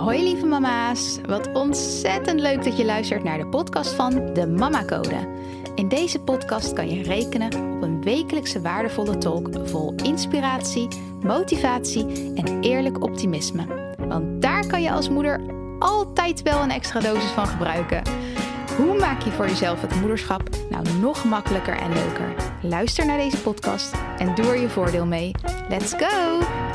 Hoi lieve mama's, wat ontzettend leuk dat je luistert naar de podcast van de Mama Code. In deze podcast kan je rekenen op een wekelijkse waardevolle talk vol inspiratie, motivatie en eerlijk optimisme. Want daar kan je als moeder altijd wel een extra dosis van gebruiken. Hoe maak je voor jezelf het moederschap nou nog makkelijker en leuker? Luister naar deze podcast en doe er je voordeel mee. Let's go!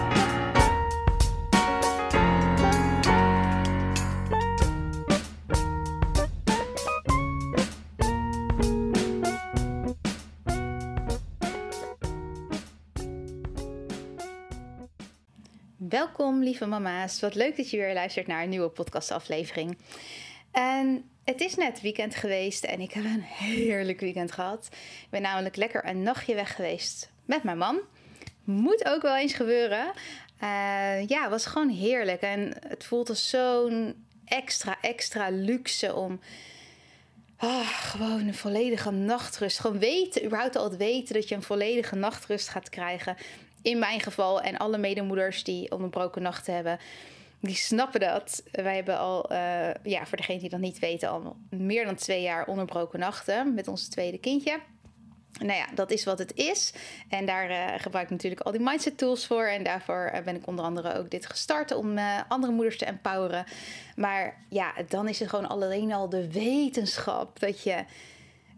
Welkom lieve mama's. Wat leuk dat je weer luistert naar een nieuwe podcastaflevering. En het is net weekend geweest en ik heb een heerlijk weekend gehad. Ik ben namelijk lekker een nachtje weg geweest met mijn man. Moet ook wel eens gebeuren. Uh, ja, het was gewoon heerlijk. En het voelt als zo'n extra, extra luxe om ah, gewoon een volledige nachtrust. Gewoon weten, überhaupt al het weten dat je een volledige nachtrust gaat krijgen in mijn geval en alle medemoeders die onderbroken nachten hebben, die snappen dat. Wij hebben al, uh, ja, voor degene die dat niet weten, al meer dan twee jaar onderbroken nachten met ons tweede kindje. Nou ja, dat is wat het is. En daar uh, gebruik ik natuurlijk al die mindset tools voor. En daarvoor uh, ben ik onder andere ook dit gestart om andere moeders te empoweren. Maar ja, dan is het gewoon alleen al de wetenschap dat je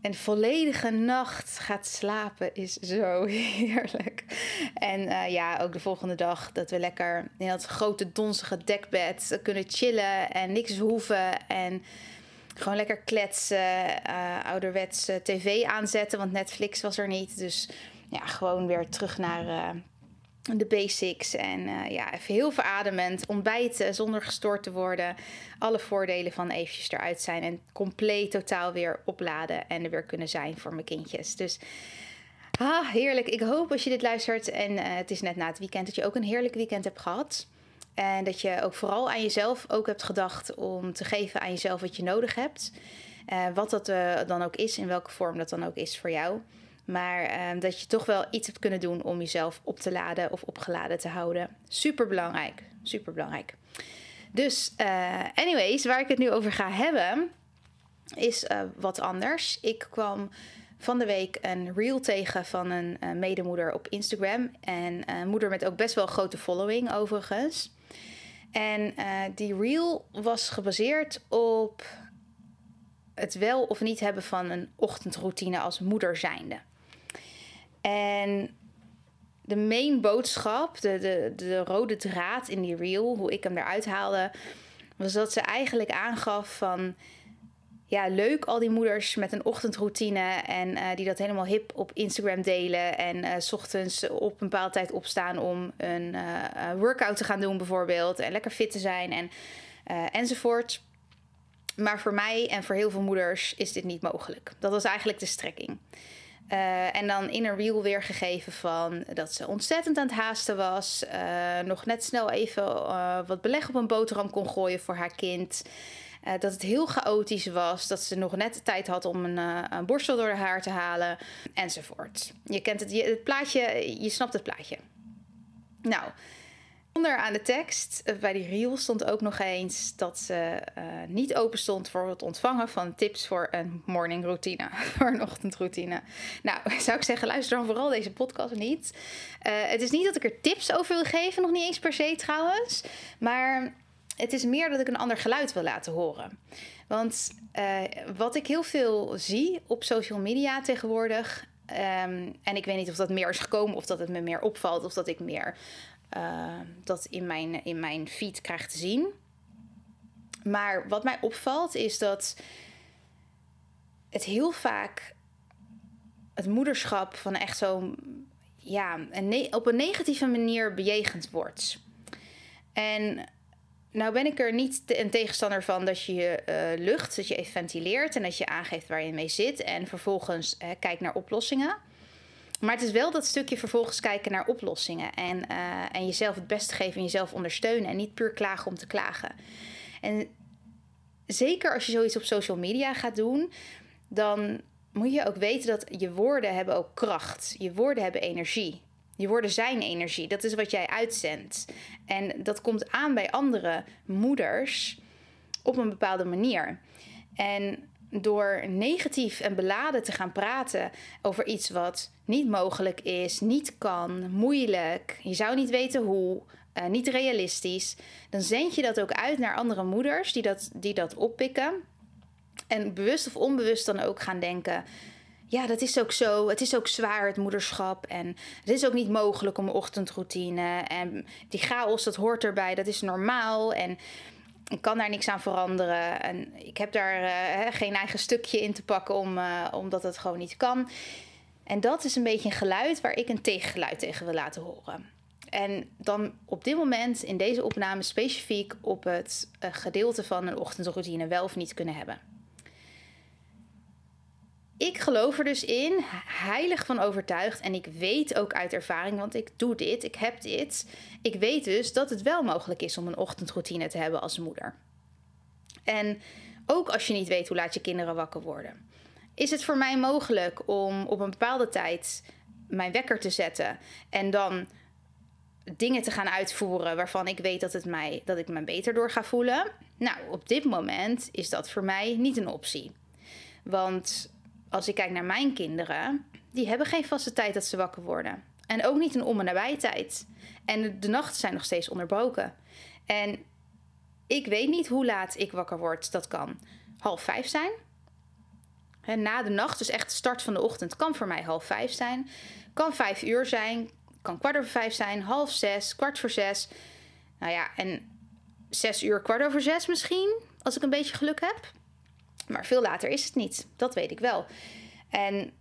een volledige nacht gaat slapen is zo heerlijk. En uh, ja, ook de volgende dag dat we lekker in dat grote donzige dekbed kunnen chillen en niks hoeven. En gewoon lekker kletsen, uh, ouderwets tv aanzetten, want Netflix was er niet. Dus ja, gewoon weer terug naar uh, de basics. En uh, ja, even heel verademend. Ontbijten zonder gestoord te worden. Alle voordelen van eventjes eruit zijn. En compleet totaal weer opladen. En er weer kunnen zijn voor mijn kindjes. Dus ah, heerlijk. Ik hoop als je dit luistert. En uh, het is net na het weekend. Dat je ook een heerlijk weekend hebt gehad. En dat je ook vooral aan jezelf ook hebt gedacht. Om te geven aan jezelf wat je nodig hebt. Uh, wat dat dan ook is. In welke vorm dat dan ook is voor jou. Maar uh, dat je toch wel iets hebt kunnen doen om jezelf op te laden of opgeladen te houden. Super belangrijk. Super belangrijk. Dus, uh, anyways, waar ik het nu over ga hebben, is uh, wat anders. Ik kwam van de week een reel tegen van een medemoeder op Instagram. En een moeder met ook best wel grote following, overigens. En die reel was gebaseerd op het wel of niet hebben van een ochtendroutine als moeder zijnde. En de main boodschap, de, de, de rode draad in die reel, hoe ik hem eruit haalde, was dat ze eigenlijk aangaf van ja, leuk al die moeders met een ochtendroutine en uh, die dat helemaal hip op Instagram delen en uh, s ochtends op een bepaalde tijd opstaan om een uh, workout te gaan doen bijvoorbeeld en lekker fit te zijn en enzovoort. Maar voor mij en voor heel veel moeders is dit niet mogelijk. Dat was eigenlijk de strekking. Uh, en dan in een reel weergegeven van dat ze ontzettend aan het haasten was. Uh, nog net snel even uh, wat beleg op een boterham kon gooien voor haar kind. dat het heel chaotisch was. Dat ze nog net de tijd had om een, een borstel door haar haar te halen. Enzovoort. Je kent het, je, het plaatje, je snapt het plaatje. Nou, Onder aan de tekst eh, bij die reel stond ook nog eens dat ze uh, niet open stond voor het ontvangen van tips voor een morning routine, voor een ochtendroutine. Nou, zou ik zeggen, luister dan vooral deze podcast niet. Uh, het is niet dat ik er tips over wil geven, nog niet eens per se trouwens, maar het is meer dat ik een ander geluid wil laten horen. Want wat ik heel veel zie op social media tegenwoordig, um, en ik weet niet of dat meer is gekomen of dat het me meer opvalt of dat ik meer uh, dat in mijn, in mijn feed krijg te zien. Maar wat mij opvalt is dat het heel vaak het moederschap van echt zo ja, op een negatieve manier bejegend wordt. En nou ben ik er niet een tegenstander van dat je je uh, lucht, dat je even ventileert en dat je aangeeft waar je mee zit en vervolgens uh, kijkt naar oplossingen. Maar het is wel dat stukje vervolgens kijken naar oplossingen. En, uh, en jezelf het beste geven en jezelf ondersteunen. En niet puur klagen om te klagen. En zeker als je zoiets op social media gaat doen, dan moet je ook weten dat je woorden hebben ook kracht. Je woorden hebben energie. Die worden zijn energie. Dat is wat jij uitzendt. En dat komt aan bij andere moeders op een bepaalde manier. En door negatief en beladen te gaan praten over iets wat niet mogelijk is, niet kan, moeilijk, je zou niet weten hoe, uh, niet realistisch, dan zend je dat ook uit naar andere moeders die dat, die dat oppikken. En bewust of onbewust dan ook gaan denken: ja, dat is ook zo. Het is ook zwaar, het moederschap. En het is ook niet mogelijk om een ochtendroutine. En die chaos, dat hoort erbij, dat is normaal. En ik kan daar niks aan veranderen. En ik heb daar uh, geen eigen stukje in te pakken, om, uh, omdat het gewoon niet kan. En dat is een beetje een geluid waar ik een tegengeluid tegen wil laten horen. En dan op dit moment in deze opname specifiek op het uh, gedeelte van een ochtendroutine wel of niet kunnen hebben. Ik geloof er dus in, heilig van overtuigd. En ik weet ook uit ervaring, want ik doe dit, ik heb dit. Ik weet dus dat het wel mogelijk is om een ochtendroutine te hebben als moeder. En ook als je niet weet hoe laat je kinderen wakker worden. Is het voor mij mogelijk om op een bepaalde tijd mijn wekker te zetten en dan dingen te gaan uitvoeren waarvan ik weet dat, het mij, dat ik me beter door ga voelen? Nou, op dit moment is dat voor mij niet een optie. Want als ik kijk naar mijn kinderen, die hebben geen vaste tijd dat ze wakker worden. En ook niet een om- en nabijtijd. En de nachten zijn nog steeds onderbroken. En ik weet niet hoe laat ik wakker word. Dat kan half vijf zijn. na de nacht, dus echt de start van de ochtend, kan voor mij half vijf zijn. Kan vijf uur zijn. Kan kwart over vijf zijn. Half zes, kwart voor zes. Nou ja, en zes uur, kwart over zes misschien. Als ik een beetje geluk heb. Maar veel later is het niet. Dat weet ik wel. En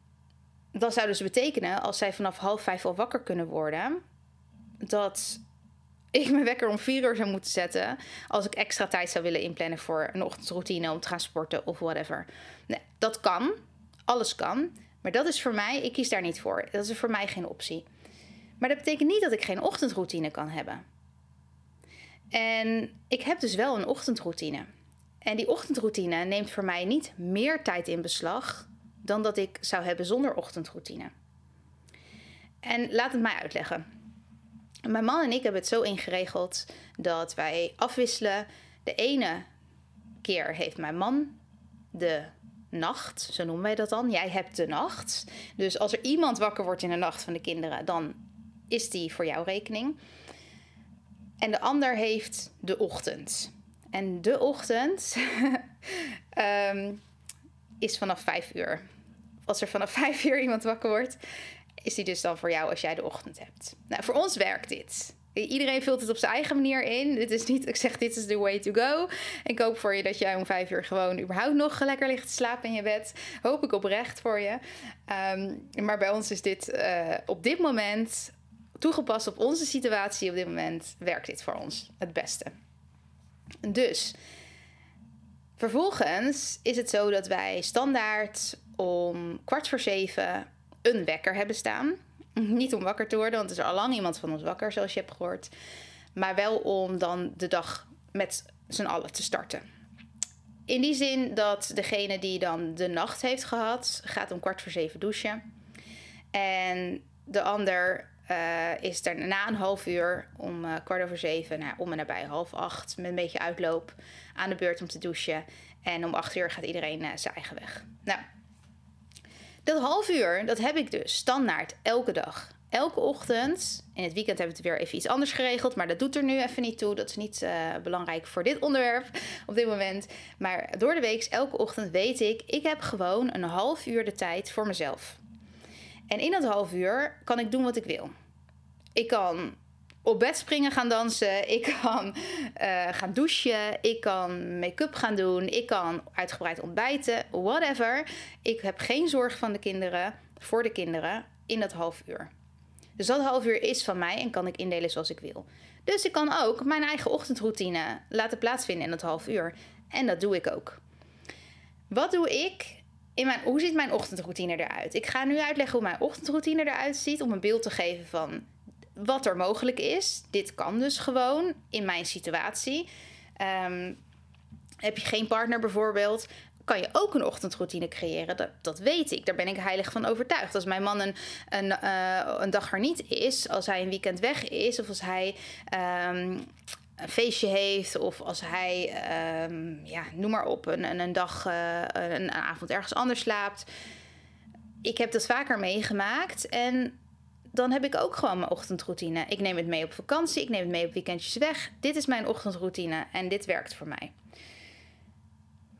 dat zou dus betekenen, als zij vanaf half vijf al wakker kunnen worden, dat ik mijn wekker om vier uur zou moeten zetten. Als ik extra tijd zou willen inplannen voor een ochtendroutine om te gaan sporten of whatever. Nee, dat kan. Alles kan. Maar dat is voor mij, ik kies daar niet voor. Dat is voor mij geen optie. Maar dat betekent niet dat ik geen ochtendroutine kan hebben. En ik heb dus wel een ochtendroutine. En die ochtendroutine neemt voor mij niet meer tijd in beslag dan dat ik zou hebben zonder ochtendroutine. En laat het mij uitleggen. Mijn man en ik hebben het zo ingeregeld dat wij afwisselen. De ene keer heeft mijn man de nacht, zo noemen wij dat dan. Jij hebt de nacht. Dus als er iemand wakker wordt in de nacht van de kinderen, dan is die voor jouw rekening. En de ander heeft de ochtend. En de ochtend um, is vanaf vijf uur. Als er vanaf vijf uur iemand wakker wordt, is die dus dan voor jou als jij de ochtend hebt. Nou, voor ons werkt dit. Iedereen vult het op zijn eigen manier in. Dit is niet, ik zeg, dit is the way to go. Ik hoop voor je dat jij om vijf uur gewoon überhaupt nog lekker ligt te slapen in je bed. Hoop ik oprecht voor je. Um, maar bij ons is dit uh, op dit moment, toegepast op onze situatie op dit moment, werkt dit voor ons het beste. Dus, vervolgens is het zo dat wij standaard om kwart voor zeven een wekker hebben staan. Niet om wakker te worden, want er is al lang iemand van ons wakker, zoals je hebt gehoord. Maar wel om dan de dag met z'n allen te starten. In die zin dat degene die dan de nacht heeft gehad, gaat om kwart voor zeven douchen. En de ander uh, is er na een half uur om uh, kwart over zeven, nou, om en nabij half acht, met een beetje uitloop aan de beurt om te douchen. En om acht uur gaat iedereen uh, zijn eigen weg. Nou, dat half uur, dat heb ik dus standaard elke dag. Elke ochtend. In het weekend hebben we het weer even iets anders geregeld. Maar dat doet er nu even niet toe. Dat is niet belangrijk voor dit onderwerp op dit moment. Maar door de week, elke ochtend weet ik, ik heb gewoon een half uur de tijd voor mezelf. En in dat half uur kan ik doen wat ik wil. Ik kan op bed springen gaan dansen. Ik kan uh, gaan douchen. Ik kan make-up gaan doen. Ik kan uitgebreid ontbijten. Whatever. Ik heb geen zorg van de kinderen, voor de kinderen, in dat half uur. Dus dat half uur is van mij en kan ik indelen zoals ik wil. Dus ik kan ook mijn eigen ochtendroutine laten plaatsvinden in dat half uur. En dat doe ik ook. Wat doe ik mijn, hoe ziet mijn ochtendroutine eruit? Ik ga nu uitleggen hoe mijn ochtendroutine eruit ziet om een beeld te geven van wat er mogelijk is. Dit kan dus gewoon in mijn situatie. Um, heb je geen partner bijvoorbeeld, kan je ook een ochtendroutine creëren. Dat, weet ik. Daar ben ik heilig van overtuigd. Als mijn man een, een, uh, een dag er niet is, als hij een weekend weg is, of als hij um, een feestje heeft, of als hij, um, ja, noem maar op, een, een dag, uh, een avond ergens anders slaapt. Ik heb dat vaker meegemaakt en dan heb ik ook gewoon mijn ochtendroutine. Ik neem het mee op vakantie, ik neem het mee op weekendjes weg. Dit is mijn ochtendroutine en dit werkt voor mij.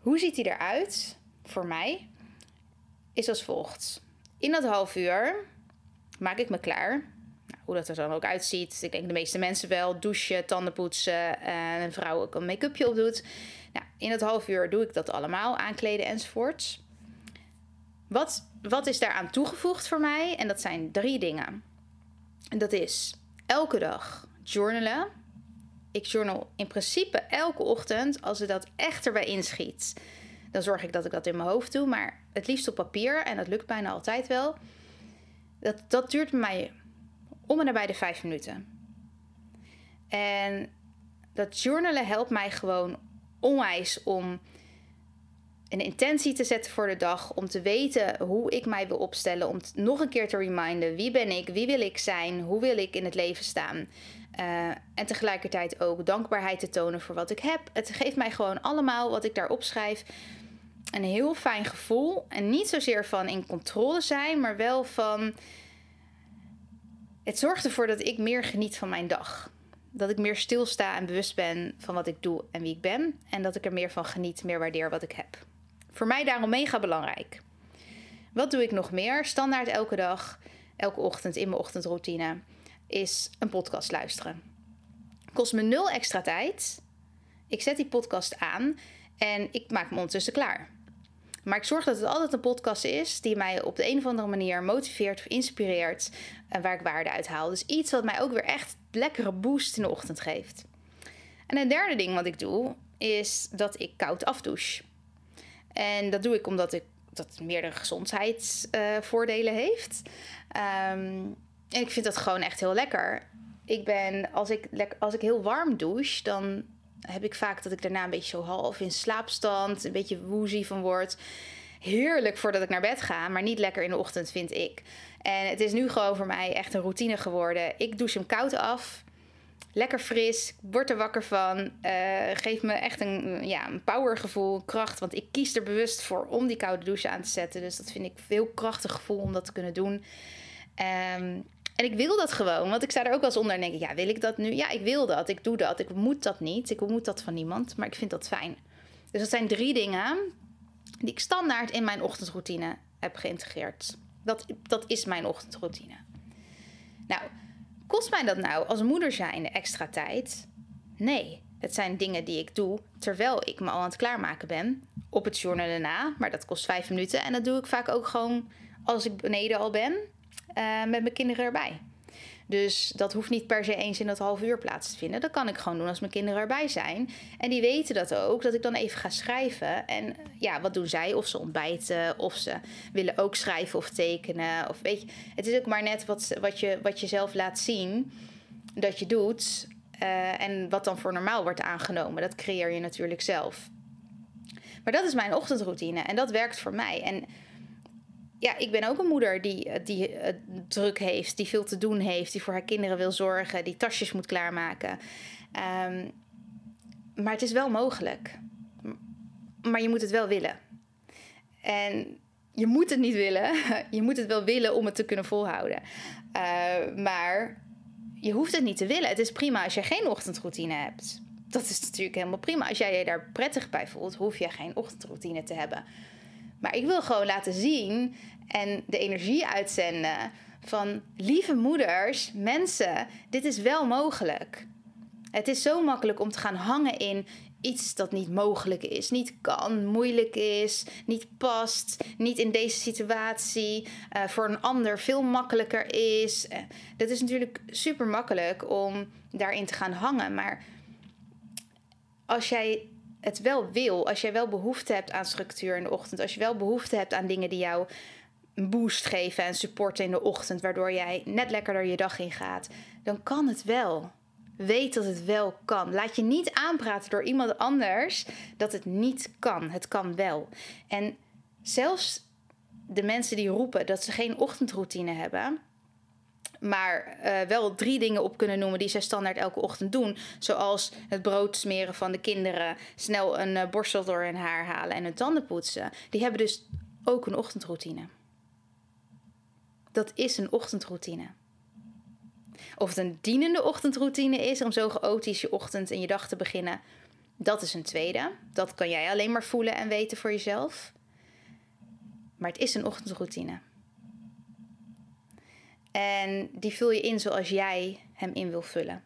Hoe ziet die eruit voor mij? Is als volgt. In dat half uur maak ik me klaar. Nou, hoe dat er dan ook uitziet. Ik denk de meeste mensen wel. Douchen, tanden poetsen. En een vrouw ook een make-upje opdoet. Nou, in dat half uur doe ik dat allemaal. Aankleden enzovoorts. Wat, wat is daaraan toegevoegd voor mij? En dat zijn drie dingen. En dat is elke dag journalen ik journal in principe elke ochtend als er dat echt erbij inschiet. Dan zorg ik dat ik dat in mijn hoofd doe, maar het liefst op papier en dat lukt bijna altijd wel. Dat, dat duurt bij mij om en nabij de vijf minuten. En dat journalen helpt mij gewoon onwijs om een intentie te zetten voor de dag. Om te weten hoe ik mij wil opstellen. Om nog een keer te reminden wie ben ik, wie wil ik zijn, hoe wil ik in het leven staan. Uh, en tegelijkertijd ook dankbaarheid te tonen voor wat ik heb. Het geeft mij gewoon allemaal wat ik daar opschrijf. Een heel fijn gevoel. En niet zozeer van in controle zijn, maar wel van. Het zorgt ervoor dat ik meer geniet van mijn dag. Dat ik meer stilsta en bewust ben van wat ik doe en wie ik ben. En dat ik er meer van geniet, meer waardeer wat ik heb. Voor mij daarom mega belangrijk. Wat doe ik nog meer? Standaard elke dag, elke ochtend in mijn ochtendroutine is een podcast luisteren. Kost me nul extra tijd. Ik zet die podcast aan en ik maak me ondertussen klaar. Maar ik zorg dat het altijd een podcast is die mij op de een of andere manier motiveert of inspireert en waar ik waarde uit haal. Dus iets wat mij ook weer echt lekkere boost in de ochtend geeft. En een derde ding wat ik doe is dat ik koud afdouche. En dat doe ik omdat ik dat meerdere gezondheidsvoordelen uh, heeft. Um, en ik vind dat gewoon echt heel lekker. Ik ben, als ik, als ik heel warm douche, dan heb ik vaak dat ik daarna een beetje zo half in slaapstand, een beetje woozy van word. Heerlijk voordat ik naar bed ga, maar niet lekker in de ochtend, vind ik. En het is nu gewoon voor mij echt een routine geworden. Ik douche hem koud af. Lekker fris, word er wakker van. Uh, geeft me echt een, ja, een powergevoel, kracht. Want ik kies er bewust voor om die koude douche aan te zetten. Dus dat vind ik heel krachtig gevoel om dat te kunnen doen. Um, en ik wil dat gewoon, want ik sta er ook wel eens onder en denk ja, wil ik dat nu? Ja, ik wil dat, ik doe dat, ik moet dat niet, ik moet dat van niemand, maar ik vind dat fijn. Dus dat zijn drie dingen die ik standaard in mijn ochtendroutine heb geïntegreerd. Dat, dat is mijn ochtendroutine. Nou, kost mij dat nou als moeder zijnde extra tijd? Nee, het zijn dingen die ik doe terwijl ik me al aan het klaarmaken ben. Op het journal na, maar dat kost vijf minuten. En dat doe ik vaak ook gewoon als ik beneden al ben. Eh, met mijn kinderen erbij. Dus dat hoeft niet per se eens in dat half uur plaats te vinden. Dat kan ik gewoon doen als mijn kinderen erbij zijn. En die weten dat ook, dat ik dan even ga schrijven. En ja, wat doen zij? Of ze ontbijten, of ze willen ook schrijven of tekenen. Of weet je, het is ook maar net wat, wat, je, wat je zelf laat zien dat je doet. Uh, en wat dan voor normaal wordt aangenomen. Dat creëer je natuurlijk zelf. Maar dat is mijn ochtendroutine en dat werkt voor mij. En ja, ik ben ook een moeder die, eh, die uh, druk heeft, die veel te doen heeft, die voor haar kinderen wil zorgen, die tasjes moet klaarmaken. Um, maar het is wel mogelijk. Maar je moet het wel willen. En je moet het niet willen. Je moet het wel willen om het te kunnen volhouden. Uh, maar je hoeft het niet te willen. Het is prima als je geen ochtendroutine hebt. Dat is natuurlijk helemaal prima. Als jij je daar prettig bij voelt, hoef je geen ochtendroutine te hebben. Maar ik wil gewoon laten zien en de energie uitzenden van lieve moeders, mensen, dit is wel mogelijk. Het is zo makkelijk om te gaan hangen in iets dat niet mogelijk is, niet kan, moeilijk is, niet past, niet in deze situatie, uh, voor een ander veel makkelijker is. Uh, dat is natuurlijk super makkelijk om daarin te gaan hangen. Maar als jij het wel wil, als jij wel behoefte hebt aan structuur in de ochtend, als je wel behoefte hebt aan dingen die jou een boost geven en supporten in de ochtend, waardoor jij net lekkerder je dag ingaat, dan kan het wel. Weet dat het wel kan. Laat je niet aanpraten door iemand anders dat het niet kan. Het kan wel. En zelfs de mensen die roepen dat ze geen ochtendroutine hebben, maar uh, wel drie dingen op kunnen noemen die zij standaard elke ochtend doen. Zoals het brood smeren van de kinderen, snel een uh, borstel door hun haar halen en hun tanden poetsen. Die hebben dus ook een ochtendroutine. Dat is een ochtendroutine. Of het een dienende ochtendroutine is om zo chaotisch je ochtend en je dag te beginnen, dat is een tweede. Dat kan jij alleen maar voelen en weten voor jezelf. Maar het is een ochtendroutine. En die vul je in zoals jij hem in wil vullen.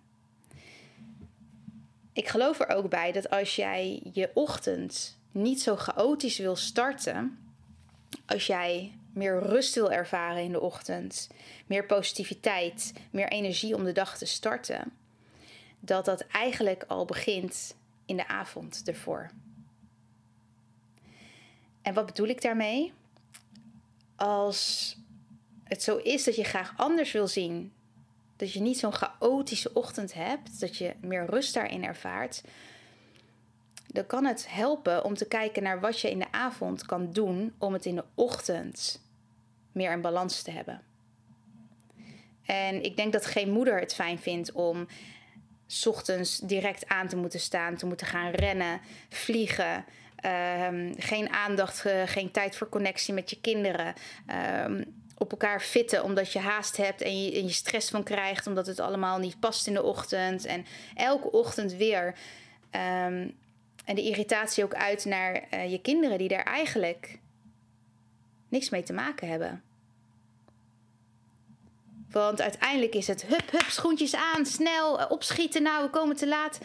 Ik geloof er ook bij dat als jij je ochtend niet zo chaotisch wil starten, als jij meer rust wil ervaren in de ochtend, meer positiviteit, meer energie om de dag te starten, dat dat eigenlijk al begint in de avond ervoor. En wat bedoel ik daarmee? Als het zo is dat je graag anders wil zien, dat je niet zo'n chaotische ochtend hebt, dat je meer rust daarin ervaart, dan kan het helpen om te kijken naar wat je in de avond kan doen om het in de ochtend meer in balans te hebben. En ik denk dat geen moeder het fijn vindt om ochtends direct aan te moeten staan, te moeten gaan rennen, vliegen. Ehm, geen aandacht, geen tijd voor connectie met je kinderen. Ehm, op elkaar fitten omdat je haast hebt en je, je stress van krijgt omdat het allemaal niet past in de ochtend. En elke ochtend weer. Ehm, en de irritatie ook uit naar eh, je kinderen die daar eigenlijk niks mee te maken hebben. Want uiteindelijk is het hup, hup, schoentjes aan, snel, eh, opschieten, nou, we komen te laat.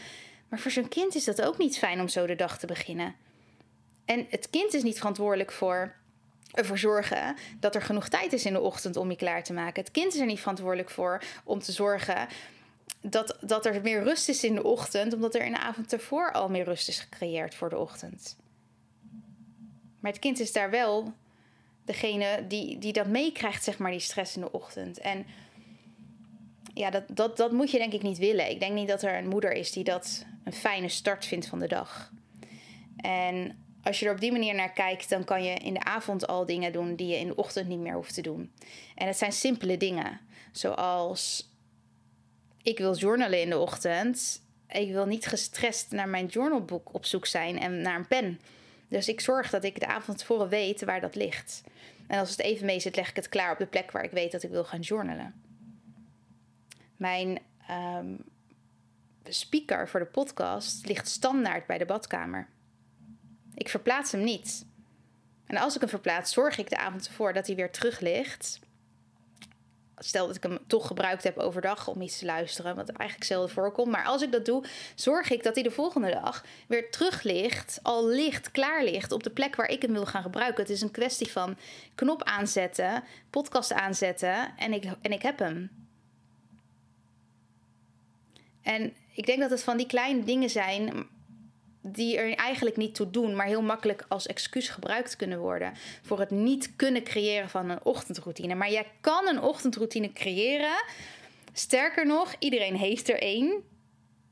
Maar voor zo'n kind is dat ook niet fijn om zo de dag te beginnen. En het kind is niet verantwoordelijk voor ervoor zorgen dat er genoeg tijd is in de ochtend om je klaar te maken. Het kind is er niet verantwoordelijk voor om te zorgen dat, dat er meer rust is in de ochtend, omdat er in de avond ervoor al meer rust is gecreëerd voor de ochtend. Maar het kind is daar wel degene die, die dat meekrijgt, zeg maar, die stress in de ochtend. En ja, dat, dat, dat moet je denk ik niet willen. Ik denk niet dat er een moeder is die dat een fijne start vindt van de dag. En als je er op die manier naar kijkt, dan kan je in de avond al dingen doen die je in de ochtend niet meer hoeft te doen. En het zijn simpele dingen, zoals ik wil journalen in de ochtend. Ik wil niet gestrest naar mijn journalboek op zoek zijn en naar een pen. Dus ik zorg dat ik de avond tevoren weet waar dat ligt. En als het even mee zit, leg ik het klaar op de plek waar ik weet dat ik wil gaan journalen. Mijn um, speaker voor de podcast ligt standaard bij de badkamer. Ik verplaats hem niet. En als ik hem verplaats, zorg ik de avond ervoor dat hij weer terug ligt. Stel dat ik hem toch gebruikt heb overdag om iets te luisteren, wat eigenlijk zelden voorkomt. Maar als ik dat doe, zorg ik dat hij de volgende dag weer terug ligt, al ligt, klaar ligt op de plek waar ik hem wil gaan gebruiken. Het is een kwestie van knop aanzetten, podcast aanzetten en ik, en ik heb hem. En ik denk dat het van die kleine dingen zijn die er eigenlijk niet toe doen, maar heel makkelijk als excuus gebruikt kunnen worden voor het niet kunnen creëren van een ochtendroutine. Maar jij kan een ochtendroutine creëren. Sterker nog, iedereen heeft er één.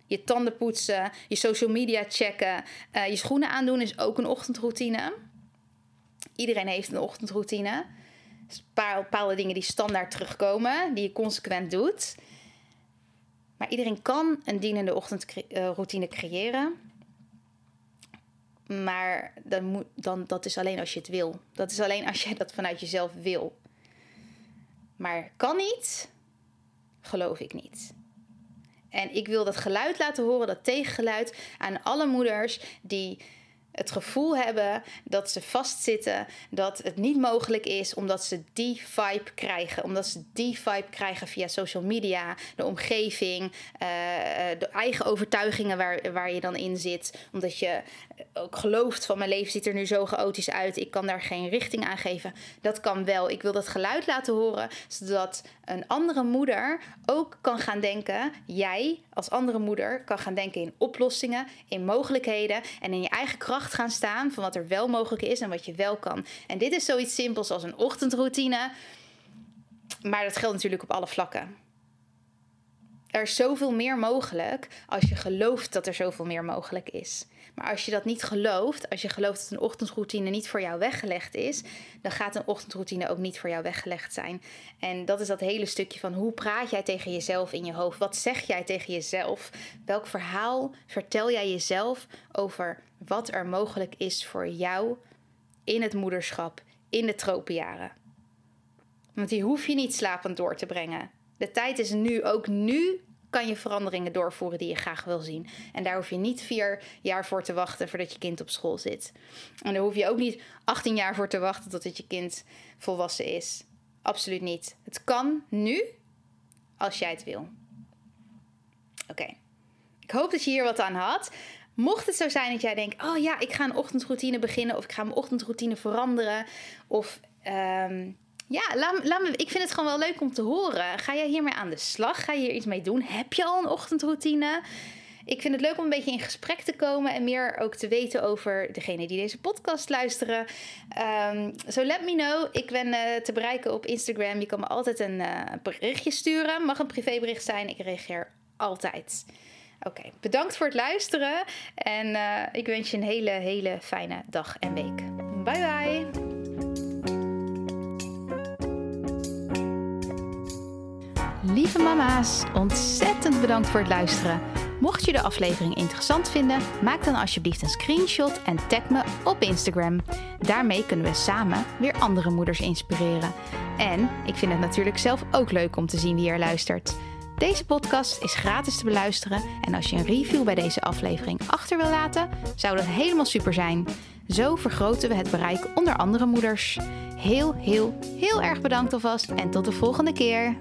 Je tanden poetsen, je social media checken, uh, je schoenen aandoen is ook een ochtendroutine. Iedereen heeft een ochtendroutine. Dus bepaalde dingen die standaard terugkomen, die je consequent doet. Maar iedereen kan een dienende ochtendroutine creëren. Maar dan moet, dan, dat is alleen als je het wil. Dat is alleen als jij dat vanuit jezelf wil. Maar kan niet, geloof ik niet. En ik wil dat geluid laten horen, dat tegengeluid, aan alle moeders die het gevoel hebben dat ze vastzitten, dat het niet mogelijk is, omdat ze die vibe krijgen. Omdat ze die vibe krijgen via social media, de omgeving, uh, de eigen overtuigingen waar, waar je dan in zit. Omdat je ook gelooft van mijn leven ziet er nu zo chaotisch uit, ik kan daar geen richting aan geven. Dat kan wel. Ik wil dat geluid laten horen, zodat een andere moeder ook kan gaan denken, jij als andere moeder kan gaan denken in oplossingen, in mogelijkheden en in je eigen kracht gaan staan van wat er wel mogelijk is en wat je wel kan. En dit is zoiets simpels als een ochtendroutine, maar dat geldt natuurlijk op alle vlakken. er is zoveel meer mogelijk als je gelooft dat er zoveel meer mogelijk is. Maar als je dat niet gelooft, als je gelooft dat een ochtendroutine niet voor jou weggelegd is, dan gaat een ochtendroutine ook niet voor jou weggelegd zijn. En dat is dat hele stukje van hoe praat jij tegen jezelf in je hoofd? Wat zeg jij tegen jezelf? Welk verhaal vertel jij jezelf over wat er mogelijk is voor jou in het moederschap, in de tropenjaren? Want die hoef je niet slapend door te brengen. De tijd is nu, ook nu kan je veranderingen doorvoeren die je graag wil zien. En daar hoef je niet vier jaar voor te wachten voordat je kind op school zit. En daar hoef je ook niet 18 jaar voor te wachten totdat je kind volwassen is. Absoluut niet. Het kan nu als jij het wil. Oké. Ik hoop dat je hier wat aan had. Mocht het zo zijn dat jij denkt: oh ja, ik ga een ochtendroutine beginnen, of ik ga mijn ochtendroutine veranderen, of ehm, ja, laat, laat me, ik vind het gewoon wel leuk om te horen. Ga jij hiermee aan de slag? Ga je hier iets mee doen? Heb je al een ochtendroutine? Ik vind het leuk om een beetje in gesprek te komen en meer ook te weten over degene die deze podcast luisteren. So um, let me know. Ik ben uh, te bereiken op Instagram. Je kan me altijd een uh, berichtje sturen. Mag een privébericht zijn. Ik reageer altijd. Oké, bedankt voor het luisteren. En uh, ik wens je een hele, hele fijne dag en week. Bye bye. Lieve mama's, ontzettend bedankt voor het luisteren. Mocht je de aflevering interessant vinden, maak dan alsjeblieft een screenshot en tag me op Instagram. Daarmee kunnen we samen weer andere moeders inspireren. En ik vind het natuurlijk zelf ook leuk om te zien wie er luistert. Deze podcast is gratis te beluisteren en als je een review bij deze aflevering achter wil laten, zou dat helemaal super zijn. Zo vergroten we het bereik onder andere moeders. Heel, heel, heel erg bedankt alvast en tot de volgende keer.